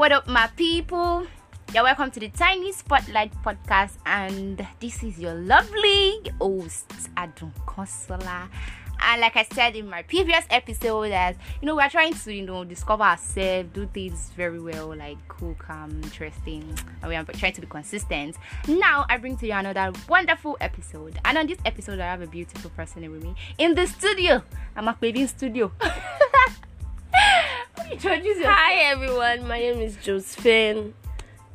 What up, my people? You're welcome to the Tiny Spotlight podcast, and this is your lovely host, Adun Consola. And like I said in my previous episode, that you know we're trying to you know discover ourselves, do things very well, like cool, calm, interesting, and we are trying to be consistent. Now I bring to you another wonderful episode, and on this episode I have a beautiful person with me in the studio. I'm a studio. Introduce yourself. Hi everyone, my name is Josephine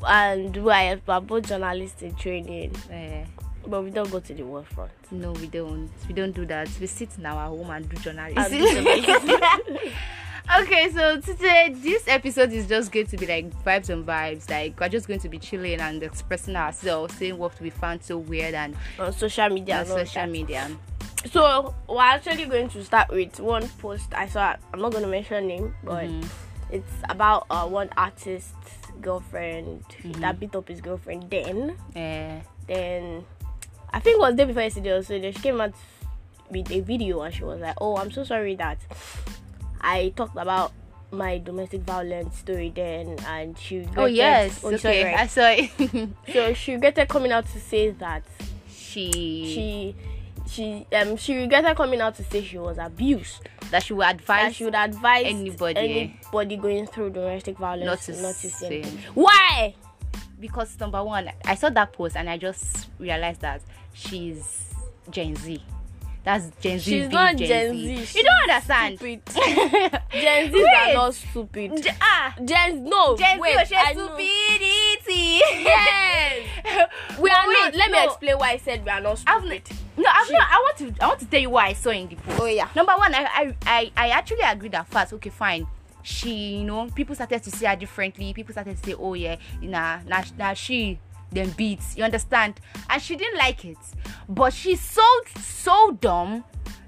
and we are both journalists in training, Eh, but we don't go to the war front. no, we don't. We don't do that. We sit in our home and do journalism. And do journalism. okay, so today this episode is just going to be like vibes and vibes. Like we're just going to be chilling and expressing ourselves, saying what we found so weird and on social media. on social that. media. So we're actually going to start with one post I saw. I'm not going to mention name, but Mhm. it's about uh, one artist's girlfriend Mm-hmm. that beat up his girlfriend. Then, Eh, then I think it was day before yesterday. or So then she came out with a video and she was like, "Oh, I'm so sorry that I talked about." My domestic violence story then, and she. oh yes, oh, sorry, okay, right. I saw it. So she regretted coming out to say that she, she she um she regretted coming out to say she was abused. that she would That advise she would advise anybody, anybody going through domestic violence not to not to say anything. Why? because number one, I saw that post and I just realized that she's Gen Z. That's Gen Z. She's not Gen, Gen Z. Z, You she's don't understand. Stupid. Gen Zs are not stupid. Ge- ah, Gen no Gen wait Z I know. stupidity. Yes. We are Wait, not. Let me no. explain why I said we are not I've stupid. No, I've She- not. I want to. I want to tell you what I saw in the post. Oh yeah. Number one, I, I, I, I actually agreed at first. Okay, fine. She, you know, people started to see her differently. People started to say, "Oh yeah, nah, nah, nah she." Then beats, you understand? And she didn't like it, but she's so so dumb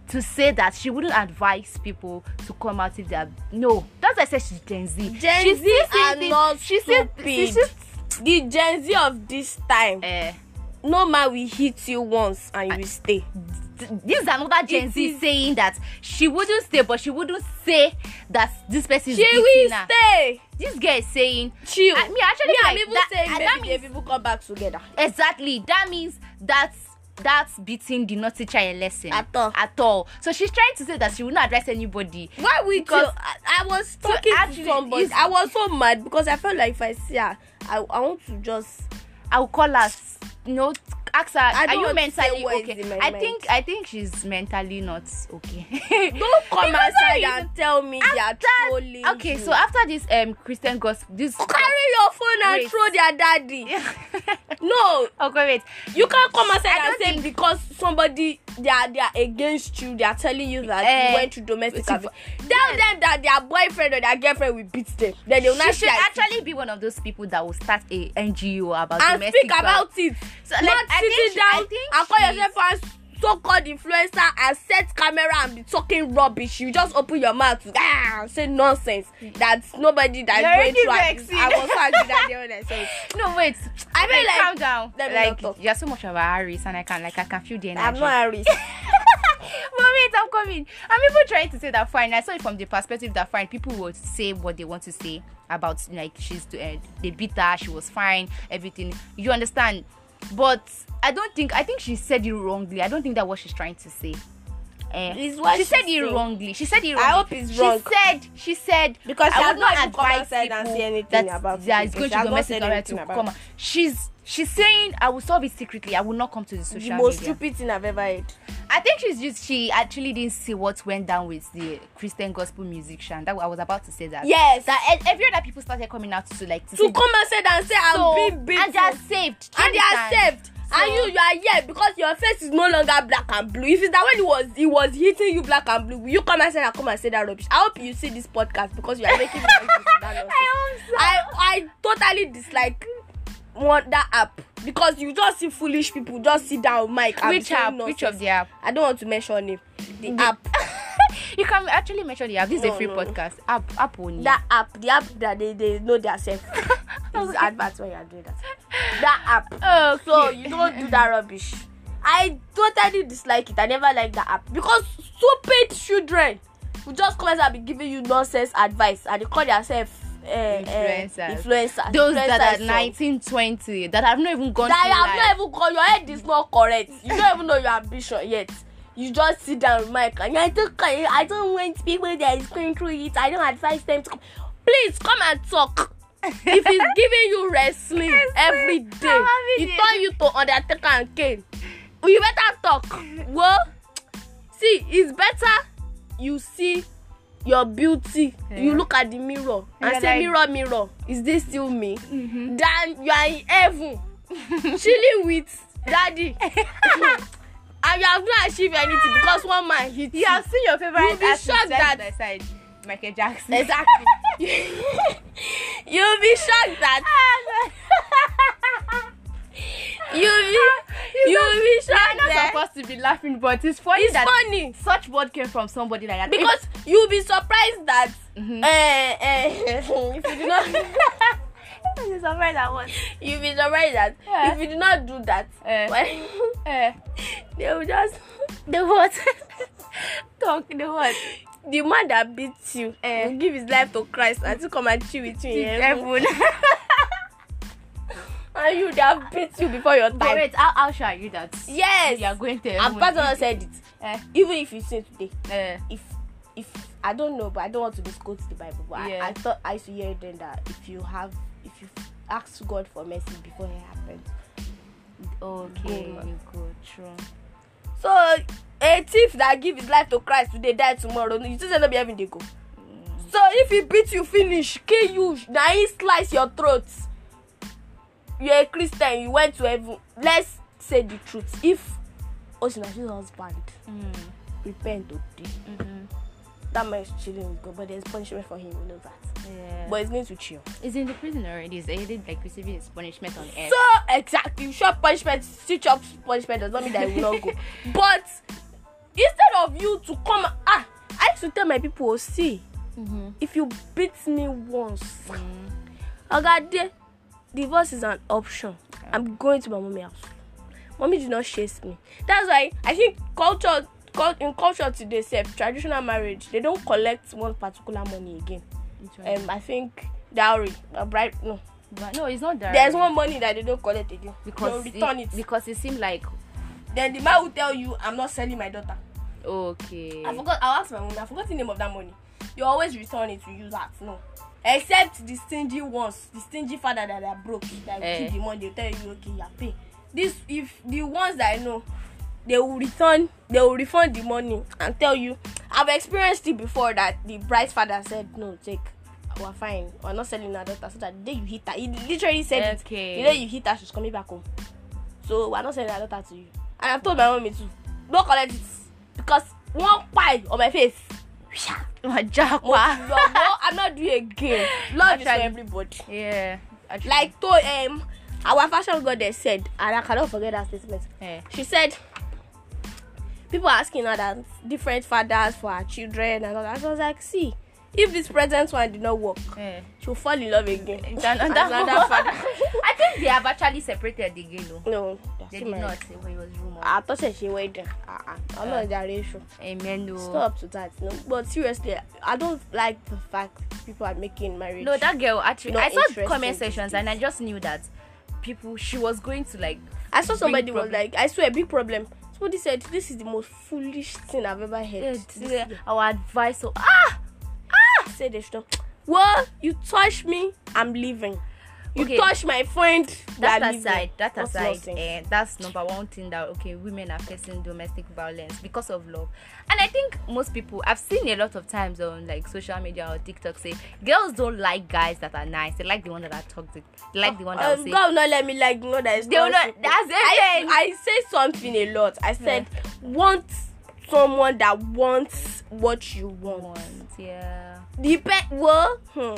to say that she wouldn't advise people to come out if they're no. That's why I said she's Gen Z. Gen she's Z are not she's stupid. she's still- The Gen Z of this time, eh, no man will hit you once and you will stay. th- this is another Gen Z is- saying that she wouldn't stay, but she wouldn't say that this person is She beating will her. stay. This girl is saying Chill. I- me actually me, like I'm even that- saying maybe that means- people come back together. exactly that means that's that's beating the not teacher a lesson At all. At all. So she's trying to say that she will not address anybody. Why we Because- I, I was talking actually, to somebody. I was so mad because I felt like if I see her, I, I want to just I will call her. You know, ask her. I Are you want to say mentally okay? I think I think she's mentally not okay. don't come outside and tell me they are trolling. okay, you. so after this um Christian gospel, this carry your phone and Wait. throw their daddy. No, okay, wait. you can't come outside and say because somebody they are they are against you. They are telling you that Eh, you went to domestic abuse. Tell them that their boyfriend or their girlfriend will beat them. Then they will not should actually be one of those people that will start a NGO about and domestic speak about it. So, not like, I think sitting down think and call yourself as so-called influencer and set camera and be talking rubbish. You just open your mouth to ah, say nonsense that nobody that is going through. I was so angry that day when I saw it. No, wait. I Okay, mean, like- calm down. Like you're so much of a Harris, and I can like I can feel the energy. I'm not a risk. but wait, I'm coming. And people trying to say that fine. I saw it from the perspective that fine. People would say what they want to say about like she's uh, they beat her, she was fine, everything. You understand? But I don't think I think she said it wrongly. I don't think that's what she's trying to say. Eh. It's what she she's said it wrongly. She said it I hope it's wrong. she said she said Because she I would not not even come advise and say anything that about that is going She to has not domestic said violence anything to about come. She's she's saying I will solve it secretly. I will not come to the social the most media. stupid thing I've ever heard. I think she's just she actually didn't see what went down with the Christian gospel musician. That I was about to say that. Yes. That every other people started coming out to like to, To say come outside and say I'm so, being beaten. and they are saved. And they are saved. and you you are here because your face is no longer black and blue if it's that when it was it was hitting you black and blue you come and say that come and say that rubbish i hope you see this podcast because you are making me angry with that. I hope so. I I totally dislike one that app because you just see foolish people just sit down mic Which app? Which of the app? I don't want to mention name. The app. you can actually mention the app. This is a free no. podcast. App, app only. That app, the app that they, they know themselves. This is advert when you are doing that. That app. Oh, okay. So you don't do that rubbish. I totally dislike it. I never like that app because stupid children will just come and be giving you nonsense advice and they call themselves uh, Influencers. influencers. Those that Influencers are song. 19, 20, that have not even gone that through you have life. not even called your head is not correct you don't even know your ambition yet you just sit down with mic and i don't i don't want people that is going through it i don't advise them to come please come and talk if he's giving you wrestling every day he turn you to undertaker and kane you better talk well see it's better you see your beauty you Yeah. look at the mirror and say like- mirror mirror is this still me Mhm. than you are in heaven chilling with daddy and you have not achieved anything because one man hit you. You have seen your favorite You'll be artist side that- by side, Michael Jackson. exactly you'll be shocked that you'll be you'll be You're shocked not supposed to be laughing, but it's funny it's that funny such word came from somebody like that. because you'll be surprised that Mhm. eh, eh, if you do not You're surprised that one. you'll be surprised that Yeah. if you do not do that Eh. well, Eh, they will just the what? Talk the what? the man that beats you Eh. will give his life to Christ and to come and chill with you in heaven. And you they have beat you before your But time. wait, how, how sure are you that Yes. you are going to? Pastor said it. Eh, Even if you sin today, eh, if if I don't know, but I don't want to disquote the Bible, but Yeah. I, I thought I used to hear then that if you have if you ask God for mercy before it happens. okay, good, true. So a thief that give his life to Christ today die tomorrow, you still say no be heaven they go. Mm. So if he beat you finish, kill you, now he slice your throat. You're a Christian, you went to heaven. Let's say the truth. If Osinachi's husband Mm, repent today, mhm. that man is chilling with God, but there's punishment for him, you know that. Yeah. But he's going to chill. He's in the prison already. He's already like receiving his punishment on air. So exactly, sure punishment, still chop punishment does not mean that he will not go. But instead of you to come, ah, I used to tell my people, oh, see, mm-hmm. if you beat me once, mm. Ogade, divorce is an option. I'm going to my mommy house. Mommy did not chase me. That's why I think culture, cul- in culture today, say traditional marriage, they don't collect one particular money again. One? Um, I think dowry, a bride, no. but no, it's not that. There's one money that they don't collect again. because They'll return it. because it seemed like Then the man will tell you, I'm not selling my daughter. okay. I forgot. I'll ask my mom. I forgot the name of that money. You always return it to use that. No. Except the stingy ones, the stingy father that are broke, that Eh. keep the money. They tell you, okay, you pay. This, if the ones that I know, they will return, they will refund the money and tell you. I've experienced it before that the bride's father said, no, take. We're fine. We're not selling our daughter. So that the day you hit her, he literally said Okay. it. The day you hit her, she's coming back home. So we're not selling our daughter to you. And I've told my mommy too. Don't collect it because one pie on my face. Jackpot. ti lọ, no, I'm not doing again. Love is for everybody. Yeah. Actually, Like to um our fashion goddess said, and I cannot forget that statement. eh. She said people are asking her that different fathers for her children and all that. I was like, see, if this present one did not work, Eh. she'll fall in love again. Then another another father. I think they have actually separated again though. No, They did not say when it was. I thought she waited. Uh, uh, I'm not that issue. Amen. It's not to that. No, but seriously, I don't like the fact people are making marriage. No, that girl actually. I saw comment sections and I just knew that people she was going to like. I saw somebody was like, I swear, big problem. Somebody said, This is the most foolish thing I've ever heard. eh, this year." our advice. So ah Said, they should. Well, you touch me, I'm leaving. You Okay. touch my friend, that aside that What's aside eh, that's number one thing that okay women are facing domestic violence because of love and i think most people i've seen a lot of times on like social media or tiktok say girls don't like guys that are nice they like the one that are toxic they like the one that Um, say God will not let me like know that it's They will not- that's it I. I say something a lot. I said, want someone that wants what you want. want yeah Depend. Well, hmm.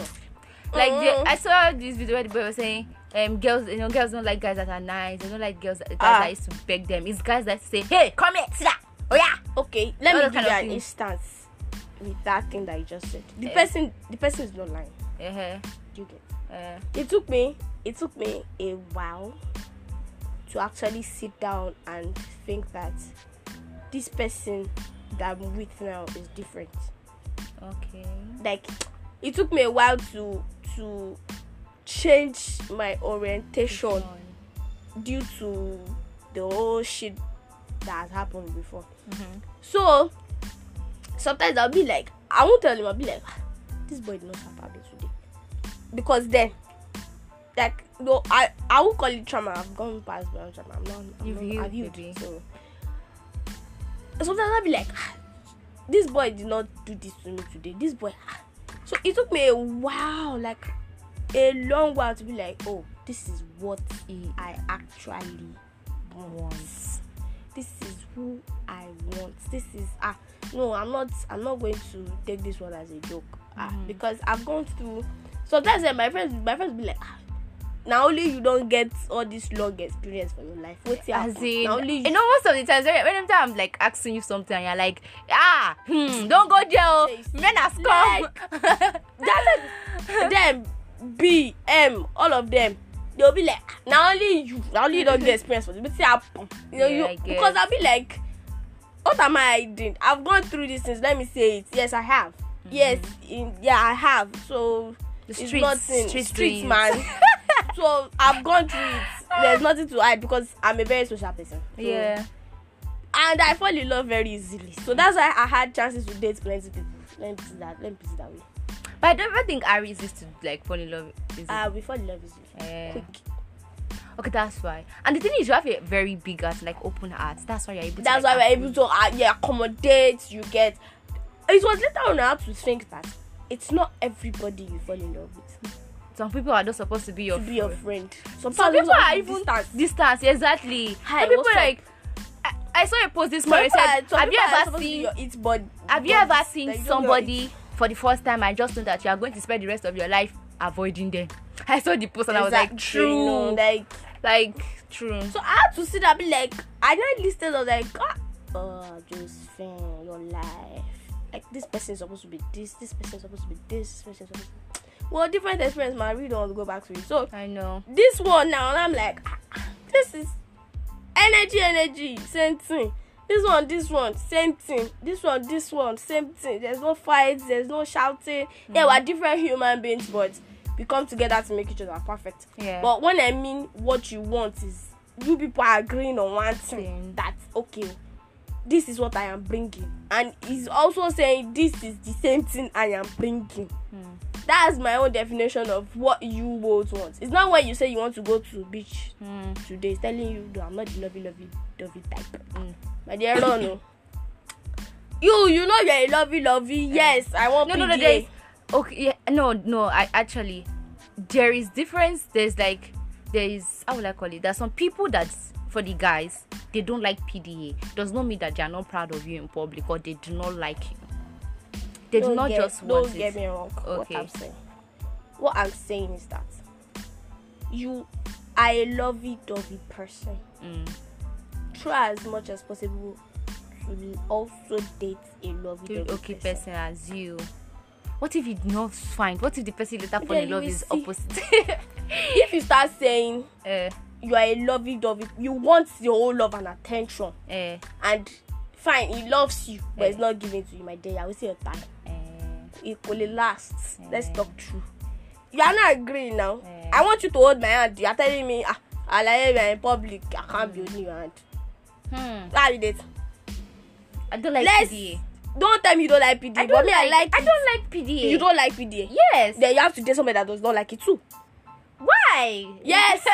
like Mm. the, i saw this video where the boy was saying um girls you know girls don't like guys that are nice they don't like girls guys Ah. that used to beg them it's guys that say hey come here sit down oh yeah Okay, let All me give you an instance with that thing that you just said. The Eh. person, the person is not lying. uh-huh. You get? uh, It took me, it took me a while to actually sit down and think that this person that I'm with now is different. okay Like, it took me a while to to change my orientation due to the whole shit that has happened before. Mhm. So sometimes I'll be like, I won't tell him. I'll be like, "Ah, this boy did not have habit today, because then, like, no, I I won't call it trauma. I've gone past beyond trauma. I'm not. I'm You've not, healed, I've healed. baby. So sometimes I'll be like, "Ah, this boy did not do this to me today. This boy. ah." So it took me a while, like a long while, to be like, oh, this is what I actually want this is who I want. This is ah no, I'm not I'm not going to take this one as a joke. Ah, Mhm. because I've gone through sometimes eh, my friends my friends be like ah, now only you don't get all this long experience for your life. What's your As in, now only you. you know, most of the times, when whenever I'm like asking you something, and you're like, ah, hmm, don't go there, oh, Yes. men are scum. that's it. them B M all of them they'll be like now only you now only you don't get experience for this. See happen you know Yeah, I you because I'll be like what am I hiding? I've gone through these things. Let me say it. Yes I have. Yes in, yeah I have. So The it's streets, nothing. street street man so I've gone through it there's nothing to hide because I'm a very social person so- yeah. and I fall in love very easily so that's why I had chances to date plenty people let me put it that let me put it that way But I don't think Aries is to like fall in love. Is it? uh we fall in love easily Eh. quick Okay, that's why. And the thing is, you have a very big heart, like open heart. That's why you're able. that's to, why like, we're able to uh, yeah, accommodate you get it was later on I had to think that it's not everybody you fall in love with Some people are not supposed to be your to be your friend. friend some, Some people are even even distance. Exactly. Hi, Some people like. I, I saw a post this morning. Said, have you ever be seen? your it body Have you ever seen you don't know somebody for the first time and just know that you are going to spend the rest of your life avoiding them? I saw the post and I was like, Exactly, true, like like true. so I had to sit and be like I not listed I was like ah, oh Josephine your life like this person is supposed to be this this person is supposed to be this this person is supposed to well different experience man I really don't want to go back to it. So I know. this one now and i'm like ah, this is energy energy same thing. This one this one same thing. This one this one same thing. There's no fights there's no shouting. Yeah we're different human beings but we come together to make each other perfect. Yeah. but when i mean what you want is you people are agreeing on one thing. Thing. that's okay. This is what i am bringing. And he's also saying this is the same thing i am bringing. Hmm. That's my own definition of what you both want. It's not when you say you want to go to beach Hmm. today. It's telling you, no, I'm not the lovey, lovey, lovey type. Mm. My dear, no, no. You, you know you're a lovey, lovey. Yes, I want No, no, no. PDA. There's okay. Yeah, no, no. I actually there is difference. There's like there is how will I call it? There's some people that for the guys they don't like PDA. Does not mean that they are not proud of you in public or they do not like you. They do Don't get, just don't want get me wrong. Okay. What I'm saying. What I'm saying is that you are a lovey-dovey person. Mm. Try as much as possible to also date a lovey-dovey Okay, person as you. What if you do not find? What if the person later fall Then in you love is see. opposite? If you start saying uh, you are a lovey dovey you want your whole love and attention uh, and fine he loves you but Eh. it's not giving to you my dear i will say your time it will last let's Eh. talk true you are not agreeing now Eh. i want you to hold my hand you are telling me ah alaye we are in public i can't be holding your hand hmm. how you date I don't like let's PDA. don't tell me you don't like pda I but don't me like, i like I it. don't like PDA. you don't like pda Yes. then you have to date somebody that does not like it too Why? Yes.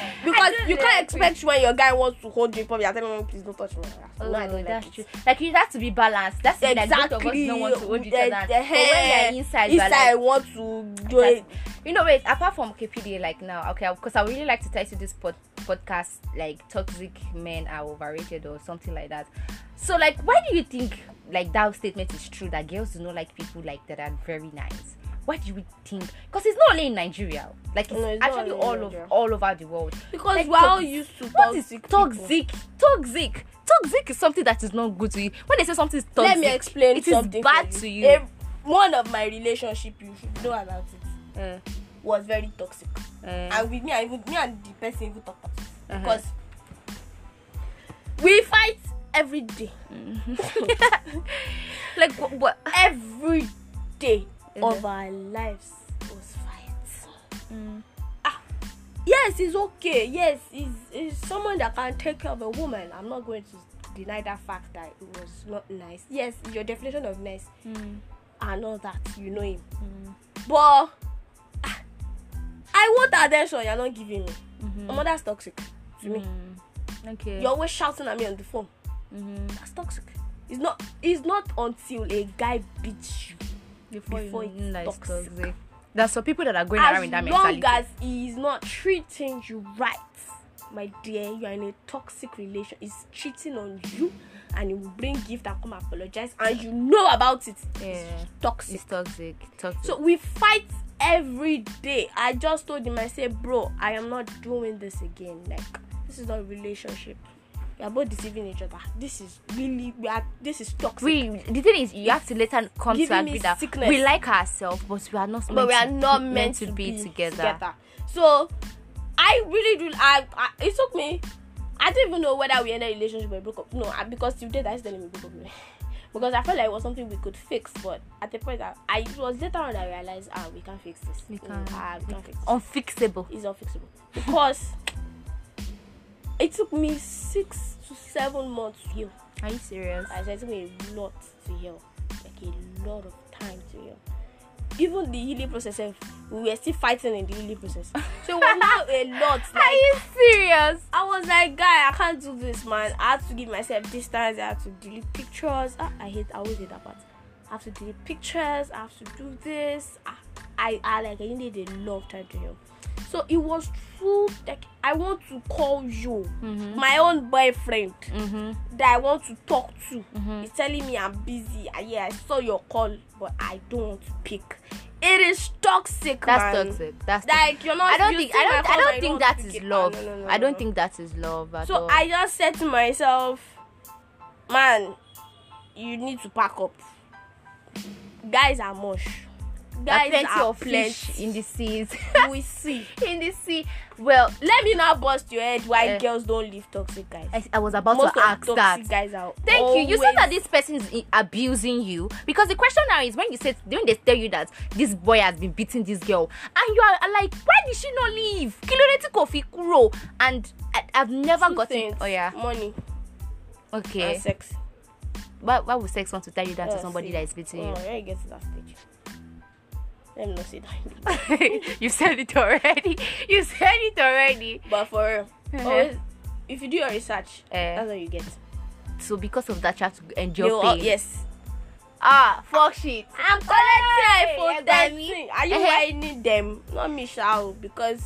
because you can't expect when your guy wants to hold you public and tell him please don't touch me Oh, no i don't that's like true. it Like it has to be balanced. That's exactly. like both of us don't want to hold each Eh, other. eh, But when eh, you're inside, you're inside like, want to do it you know, wait. Apart from KPDA, like now, okay, because I really like to title this pod, podcast like toxic men are overrated or something like that. So, like, why do you think like that statement is true that girls do not like people like that are very nice? Why do you think? Because it's not only in Nigeria. Like it's, No, it's actually all Nigeria. all over the world. because Like, we're all tox- used to is toxic people. toxic? Toxic. Toxic is something that is not good to you. When they say something is toxic, let me explain it is bad to you. Eh, one of my relationship you should know about it Uh, was very toxic uh, and with me and even me and the person even talk about it Uh-huh. because we fight every day like what? what every day Uh-huh. of our lives was fight Mm. yes it's okay yes he's, he's someone that can take care of a woman i'm not going to deny that fact that it was not nice yes your definition of nice Mm. and all that you know him Mm. but ah, i want attention you're not giving me Mhm. omo that's toxic to me Mm. Okay. you're always shouting at me on the phone Mhm. that's toxic it's not it's not until a guy beats you Before, before you know it's toxic. toxic. There's some people that are going around with that mentality. as long as he's not treating you right my dear you are in a toxic relation he's cheating on you and he will bring gift and come apologize and you know about it yeah. it's toxic It's toxic. Toxic. so we fight every day i just told him i said bro i am not doing this again like this is not a relationship we are both deceiving each other this is really we are this is toxic we the thing is you have to later come to agree that sickness. we like ourselves but we are not but meant we are to, not meant, to, be, together. So I really do. I, I it took me. I didn't even know whether we ended a relationship or broke up. No, I, because today that's telling me broke up. because I felt like it was something we could fix, but at the point that I it was later on that I realized ah we can't fix this. We Mm, can't. ah, we can't fix this. unfixable It's unfixable because it took me six to seven months to heal. are you serious I said it took me a lot to heal, like a lot of time to heal. Even the healing process, we were still fighting in the healing process. So it was not a lot. are you serious I was like, guy, I can't do this, man. I had to give myself distance. I had to delete pictures. Ah, I hate, I always hate that part. I have to delete pictures. I have to do this. Ah, I, I like, I needed a lot of time to. So it was true. Like, I want to call you, Mhm. my own boyfriend mm-hmm. that I want to talk to Mhm. is telling me I'm busy. Ah, yeah, I saw your call, but I don't want to pick. It is toxic, that's man. toxic that's Like you're not. I don't think I don't I don't think that is love. no, no, no, I don't think that is love at So all. I just said to myself, man, you need to pack up. Guys are mush. There are Guys plenty of fish in the seas. we see. in the sea. Well, Let me not bust your head why Eh. girls don't leave toxic guys. I, I was about Most to ask toxic that. guys are. Thank you. You said that this person is abusing you because the question now is when you say when they tell you that this boy has been beating this girl and you are like, why did she not leave? Kiloreti kofi kuro and I, I've never Two gotten. things, Oh yeah. money Okay. and sex. Why, why would sex want to tell you that to Oh, somebody see. that is beating Oh, you get to that stage, let me not say that. you? said it already. You said it already. but for Uh-huh. always, if you do your research, Eh. that's what you get. So because of that, you have to endure You all- pain. yes. Ah, fuck shit. I'm collecting iPhone 13. Are you whining them? Not me, shall because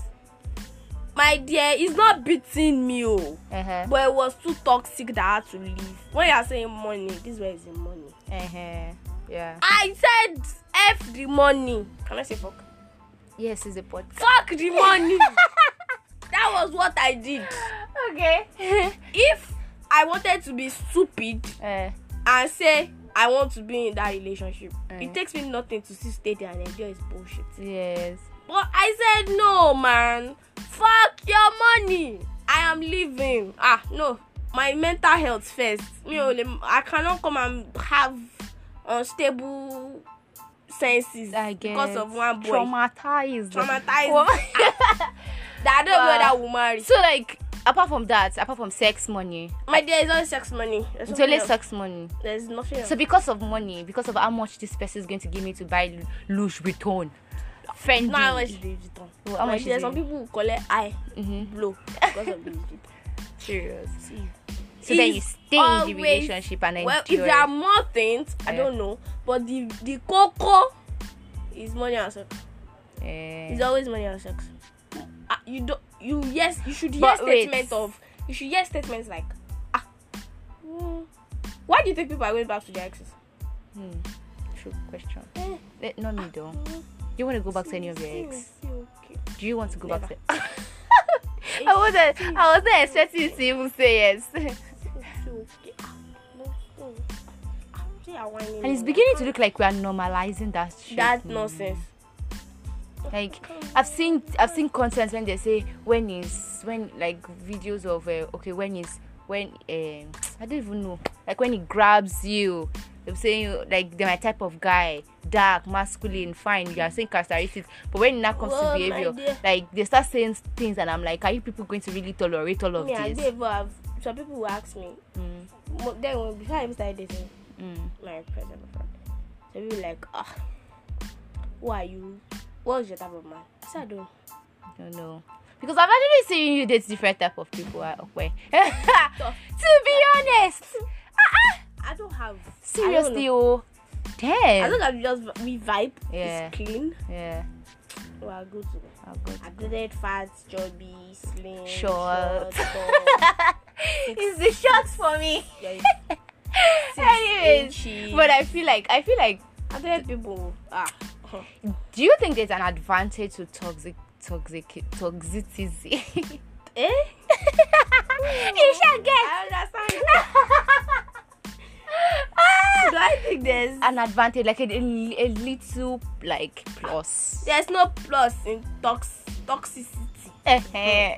my dear, it's not beating me, oh. Uh-huh. But it was too toxic that I had to leave. When you are saying money, this way is in money. Uh-huh. Yeah. I said F the money. Can I say fuck? Yes, it's a podcast. Fuck the money. that was what I did. Okay. If I wanted to be stupid uh, and say I want to be in that relationship, Eh. it takes me nothing to still stay there and enjoy his bullshit. yes. But I said no, man. Fuck your money. I am leaving. Ah, no. My mental health first. Me only, I cannot come and have unstable senses I guess. because of one boy. Traumatized. Traumatized. That I don't know will marry. so like, apart from that, apart from sex money, My dear, it's only sex money. There's, it's only else. sex money. There's nothing else. So because of money, because of how much this person is going to give me to buy Louis Vuitton, Fendi. no, how much is Louis Vuitton? Well, how much is some it? people will collect eye Mm-hmm. blow because of Louis Vuitton. Serious. See. So then you stay in the relationship and then well if there are more things i don't know but the the coco is money and sex Eh, it's always money and sex Ah, you don't you yes you should hear statements of you should hear statements like ah mm, why do you think people are going back to their exes hmm. True question. eh, Eh, not me though. mm, Do you want to go back to any of your ex? okay. Do you want to go back Never. to? I wasn't. I wasn't expecting you to even say yes. And it's beginning to look like we are normalizing that shit. that nonsense. Like I've seen I've seen content when they say when is when like videos of uh, okay when is when um I don't even know. Like when he grabs you. They're saying like they're my type of guy, dark, masculine, fine. You are saying characteristics, but when it now comes Well, to behavior, like they start saying things, and I'm like, are you people going to really tolerate all of I this? Did some people will ask me. Mm, Then when before I even started dating mm, my present boyfriend, some people like, ah, who are you? What's your type of man? I said I don't. I don't know. Because I've actually seen you date different type of people Okwe. to be honest, I don't have. seriously, oh, I damn. don't have just we vibe. Yeah. It's clean. Yeah, We are good to go. I'll go. I dated fat, chubby, slim, Short. short. it's the shots for me. yeah, Anyways, but I feel like I feel like. other people. Ah. Do you think there's an advantage to toxic toxic toxicity? Eh? you shall get. I understand. Do I think there's an advantage, like a, a, a little like plus. there's no plus in tox toxicity. Eh,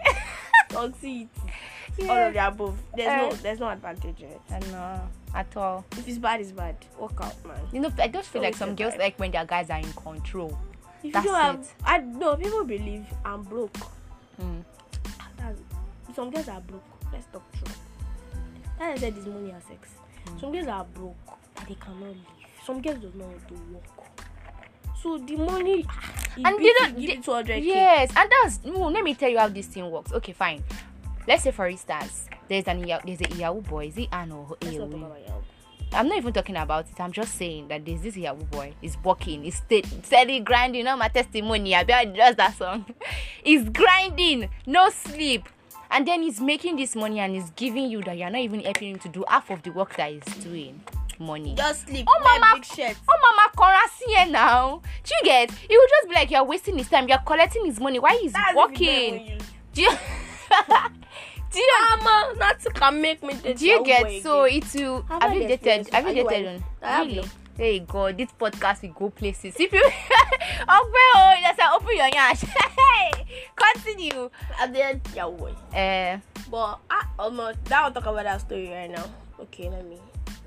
Toxicity. All of the above. There's Eh. no there's no advantage in it. I know at all. If it's bad, it's bad. Work out, man. You know, I just feel like Always some girls tired. like when their guys are in control. If That's you don't have, it. I know people believe I'm broke. Mm. That's, some girls are broke. Let's talk true. That I said is money and sex. Some girls are broke and they cannot live. Some girls do not want to work. So the money And and they they don't- give you 200k. Yes, and that's no. Let me tell you how this thing works. Okay, fine. Let's say for instance, there's an there's a Yahoo boy. Is it Anne or your- I'm not even talking about it. I'm just saying that there's this Yahoo boy. He's working. He's steady, grinding. You know my testimony. I bet just that song. he's grinding, no sleep, and then he's making this money and he's giving you that you're not even helping him to do half of the work that he's doing. Money. Just sleep. Oh, mama. big shirt. Oh, mama, Konrad here now. Do you get? He will just be like, you're wasting his time. You're collecting his money. Why he's That's working? Do you? do you? Mama, not to make me date Do you get so again. it will Have have you dated have you dated on really no. there you this podcast will go places if you open oh that's like open your yash hey continue the end, Yahoo boy. uh But I almost that will talk about that story right now. Okay, let me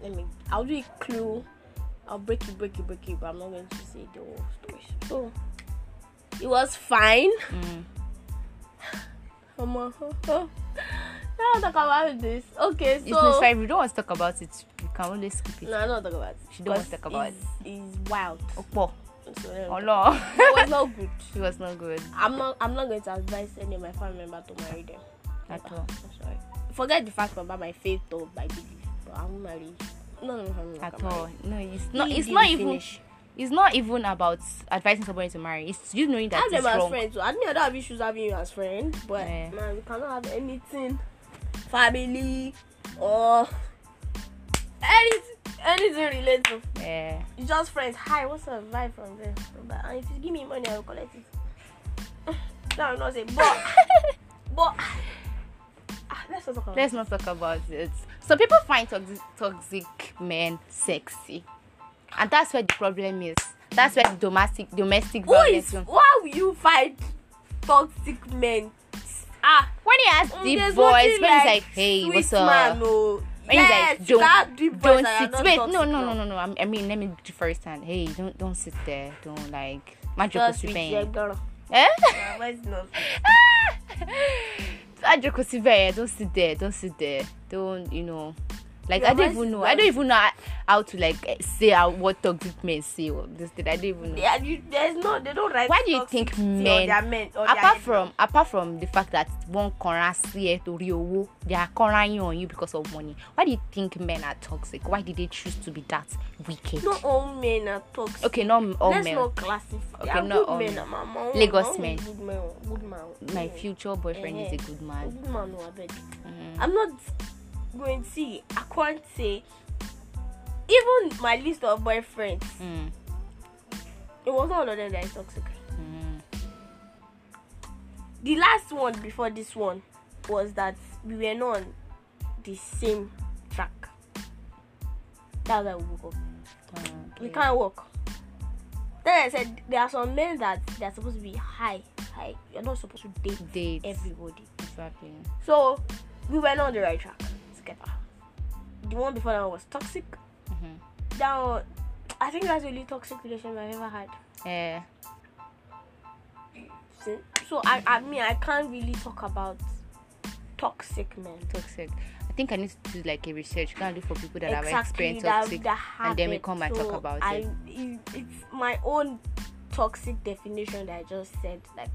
let me I'll do a clue. I'll break it, break it, break it, but I'm not going to say the whole story. So it was fine. mm, Uh, now I'll talk about this. Okay, so it's fine you don't want to talk about it you can only skip it no, I don't talk about it. She don't want to talk about it's, it's wild. Opo. So, oh no it was not good. it was not good I'm not I'm not going to advise any of my family member to marry them. at all I'm sorry. Forget the fact about my faith or my belief, but I won't marry. No, no, no, no, at all no it's not it's not even finish. It's not even about advising somebody to marry it's you knowing that. I have them as friends. So I don't have issues having you as friend, but Yeah. man, we cannot have anything, family or anything, anything related. to yeah It's just friends. Hi, what's up? Vibe from there. But and if you give me money, I will collect it. that will not say, but but ah, let's not talk about. Let's not talk about it. Some people find toxic, toxic men sexy, and that's where the problem is. That's where the domestic domestic Who violence. is? comes. Why will you find toxic men? Ah. When he has Mm, deep voice, nothing when he's like, "Hey, what's up?" Man, oh. When yes, he's like, "Don't, don't sit." Wait, no, no, no, no, no. I mean, let me do first hand. Hey, don't, don't sit there. Don't like. With your Sipen. girl. Eh? My not. Majoko Sipen. Don't sit there. Don't sit there. Don't, you know. Like Your I don't even know. I don't even know how- to like eh, say how, what toxic men say. Or this thing. I don't even know. Yeah, you, there's no, they don't write. Why do you think men- men apart from apart from the fact that one sí ẹ torí they are kanraing on you because of money why do you think men are toxic why did they choose to be that wicked not all men are toxic. okay not all Let's men not classify. Okay, Okay, not all men. men. Lagos men. Good man. Good man. my future boyfriend is a Eh. good man Good man, no, I beg. Mm. I'm not going to see. I can't say. Even my list of boyfriends, Mm. it was not all of them that is toxic. Mm. The last one before this one was that we were not on the same track. That's why we woke up. We can't work. Then I said there are some men that they are supposed to be high, high. You're not supposed to date Date. everybody. exactly So we were not on the right track together. The one before that was toxic. Mhm. that one, I think that's the only toxic relationship I've ever had. Yeah. So, so I, I mean, I can't really talk about toxic men. Toxic. I think I need to do like a research. Go and look for people that have Exactly, experienced that- toxic, that and then we have come and talk about I, it. it. It's my own toxic definition that I just said. Like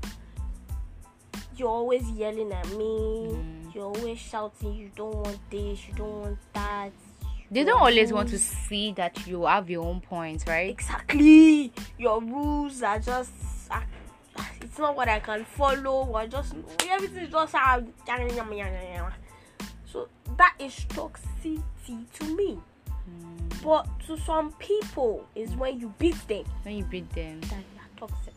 you're always yelling at me. Mm. You're always shouting. You don't want this. You don't want that. They don't always want to see that you have your own points, right? Exactly. Your rules are just. ah, It's not what I can follow. Or just everything is just. ah, So that is toxicity to me. Mm. But to some people, is when you beat them When you beat them. that you are toxic.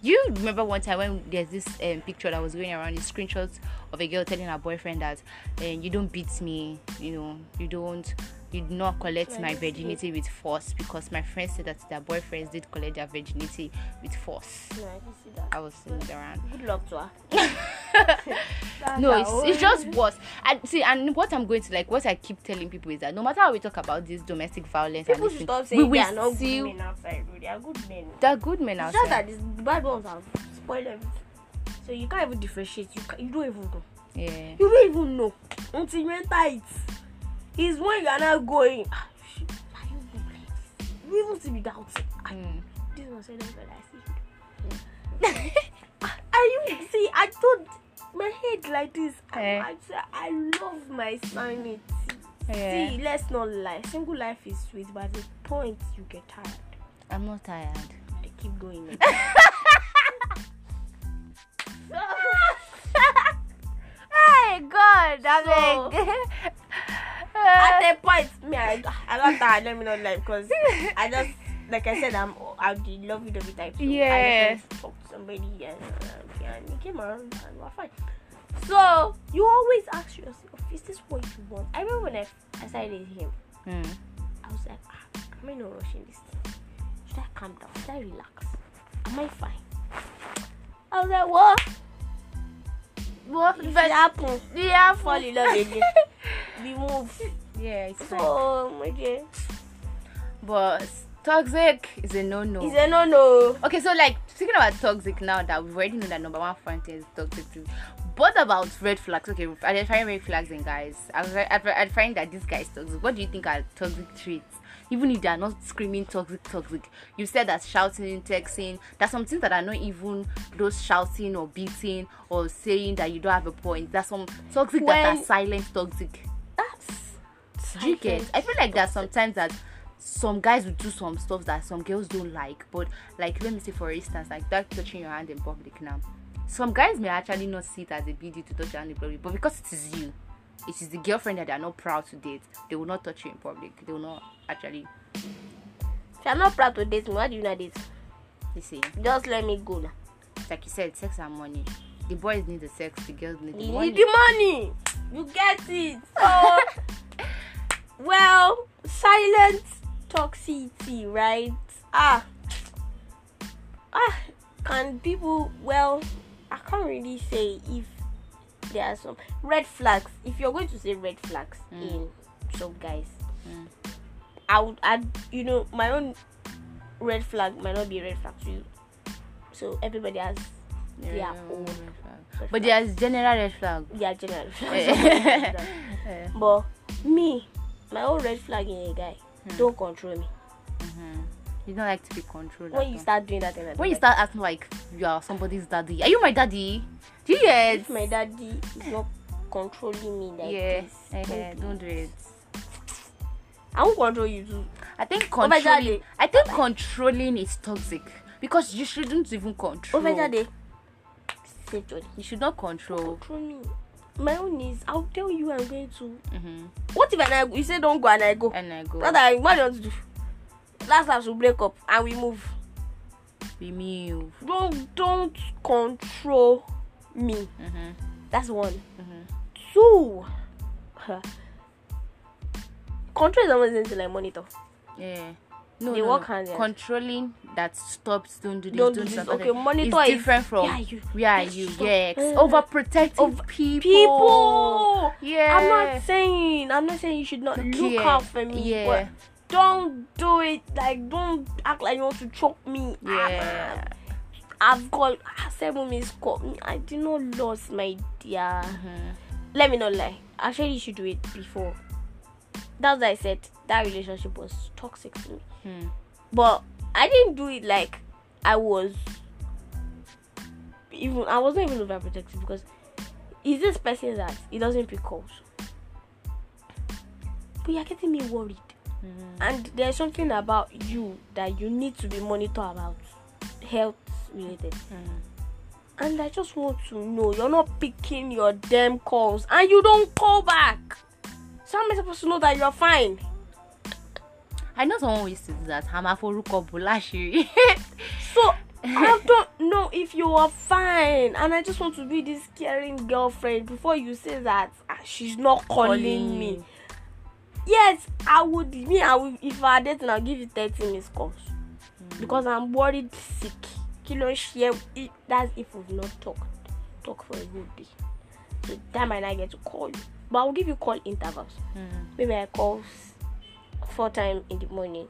Do you remember one time when there's this um, picture that was going around, the screenshots of a girl telling her boyfriend that uh, you don't beat me, you know, you don't, do not collect my virginity with force because my friends said that their boyfriends did collect their virginity with force. No, I can see that. I was it around. Good luck to her. no, it's, it's just worse. And see, and what I'm going to like, what I keep telling people is that no matter how we talk about this domestic violence, People should stop saying we they are not good men outside. They are good men. they're good men It's just that outside. these bad ones have spoiled everything. So you can't even differentiate. You can, you don't even know. Yeah. You don't even know until you enter it. It's when you are not going. Ah, shit, are you like this? You even see me doubting. Ah, Mm. This one said that I see. Are you see? I told my head like this. I, Eh. I, say I love my sanity. Yeah. See, let's not lie. Single life is sweet, but at the point you get tired. I'm not tired. I keep going. hey God, I'm So- at a point, me, I, I got tired. Let me not lie because I just, like I said, I'm, I'm the lovey dovey type. So Yeah. I just talk to somebody and, and he came around and we're fine. So you always ask yourself, is this what you want? I remember when I, I started him, Mm. I was like, ah, am I not rushing this thing? Should I calm down? Should I relax? Am I fine? I was like, what? What? If it happen, yeah, fall in love again. we move. Yeah, it's fine. So, my dear, But toxic is a no-no. he said, no, no. okay, so like speaking about toxic now that we've already know that number one front is toxic too. What about red flags? Okay, identifying red flags in guys. I find that this guy is toxic. What do you think are toxic traits? Even if they are not screaming toxic, toxic. You said that shouting, texting. There's some things that are not even those shouting or beating or saying that you don't have a point. That's some toxic that are silent toxic. Do you get? I feel like there's sometimes that some guys will do some stuff that some girls don't like. But like let me say for instance, like that touching your hand in public now. Some guys may actually not see it as a big deal to touch your hand in public, but because it is you, it is the girlfriend that they are not proud to date, they will not touch you in public. They will not actually If you're not proud to date me, why do you not date? they say Just let me go now. like you said, sex and money. The boys need the sex, the girls need the You money. need the money. You get it. So, well, silent toxicity, right? Ah, ah. Can people? Well, I can't really say if there are some red flags. If you're going to say red flags Mm. in some guys, Mm. I would add. You know, my own red flag might not be a red flag to you. So everybody has Yeah, their own. flag. But flag. there's general red flag. yeah, general. Eh. But me, my own red flag in a guy, Hmm. don't control me. Mhm. You don't like to be controlled. When you start doing that, thing, when you like start acting like you are somebody's daddy, are you my daddy? Do you it. get? if my daddy is not controlling me like yeah, this, eh, don't, do it. I won't control you too. I think controlling. I think controlling is toxic because you shouldn't even control. Over daddy, You should not control. control me. My own is, I'll tell you I'm going to. hmm What if I you say don't go and I go? And I go. Brother, what do you want to do? Last time we break up and we move. We move. Don't don't control me. hmm That's one. hmm Two. Control is almost into like monitor. Yeah. No, They no, work hand in. Controlling that stops. Don't do this. Don't do don't this. Okay, monitor is- different from Yeah, you- Yes, you? Yes. Uh, Overprotecting Of people. People. Yeah. I'm not saying. I'm not saying you should not look Yeah, out for me. yeah. But don't do it. Like, don't act like you want to choke me. Yeah. I've got seven missed call. Me. I did not lose my dear. Mhm. Let me not lie. Actually, you should do it before. That's why I said that relationship was toxic to me. Hmm. But I didn't do it like I was. Even I wasn't even overprotective because is this person that he doesn't pick calls. But you're getting me worried. Mhm. and there's something about you that you need to be monitored about health related Mhm. and i just want to know you're not picking your damn calls and you don't call back so how am i supposed to know that you're fine I know someone who used to do that. Hamaforuko Bulashiri. so i don't know if you are fine. And i just want to be this caring girlfriend before you say that ah, she's not calling, me. yes i would me i will if i dating i'll give you 30 missed calls. Because i'm worried sick. Kilo share it that's if we've not talked talk for a whole day. So time i not get to call you. But i'll give you call intervals. Mhm. maybe i call four times in the morning.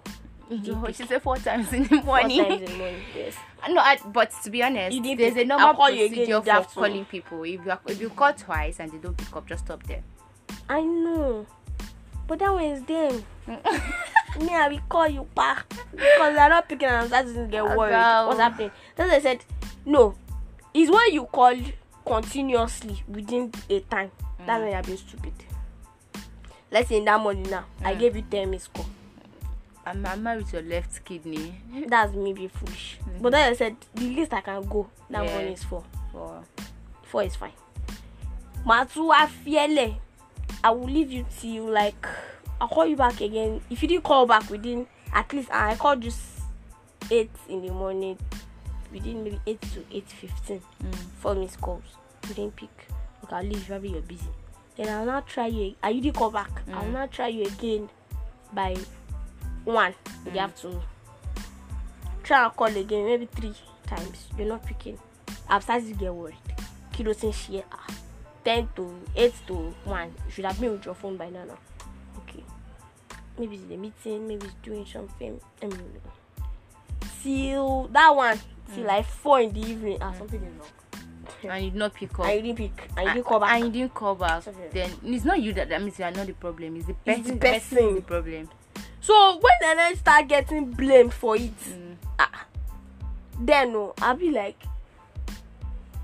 Mhm. No, oh, she said four times in the four morning. times in the morning yes. No, I, but to be honest, there's a normal call you again procedure for calling people. If you are, if you call twice and they don't pick up, just stop there. i know. But that one is them. Me i will call you back. Because they're not picking and that doesn't get worried. what's happening? That's why i said no. It's when you call continuously within a time. That's mm. when you're being stupid let's say in that morning now. I Mm. gave you 10 missed call I'm, I'm married to a left kidney. that's me being foolish. But then i said the least i can go that Yeah. morning is four. For four is fine. Màá tún wá fiẹ́lẹ̀ i will leave you till like i'll call you back again. If you didn't call back within at least i called you s- eight in the morning within maybe eight to eight fifteen mm. four missed calls you didn't pick. Okay i'll leave probably you're busy then i'll now try you and you didn't call back. Mm. now try you again by one. In the Mm. afternoon try and call again maybe three times. You're not picking. I've started to get worried. Kí ló ti ń ṣe ah ten to eight to one. You should have been with your phone by now now okay. Maybe it's a meeting maybe it's doing something. Let me know till that one till Mm. like four in the evening ah something is wrong and you did not pick up. and you didn't pick and you didn't call back And you didn't call back. Sorry. Then it's not you that that means you are not the problem. It's the It's person. the The person person. is the problem. so when i start getting blamed for it Mm. ah then no i'll be like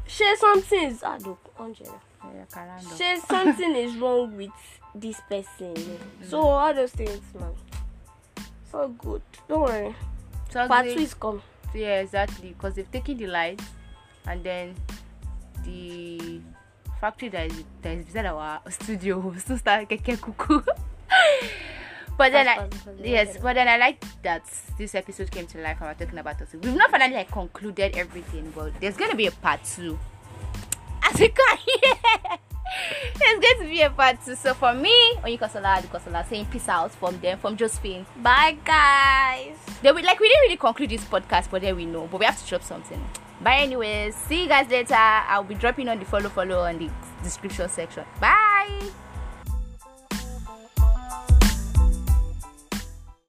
shey something is ah no angela Yeah, Karando. something is wrong with this person so all those things man so good don't worry So part two is coming Yeah, exactly. Because they've taken the light and then the factory that is that is beside our studio still start keke kuku. but then I, yes, but then I like that this episode came to life and we're talking about it. We've not finally like concluded everything, but there's gonna be a part two. As you can hear, there's going to be a part two. So for me, Onikosola Adukosola saying peace out from them, from Josephine. bye guys Then we like we didn't really conclude this podcast, but then we know. But we have to drop something. But anyways, see you guys later. I'll be dropping on the follow follow on the description section. Bye.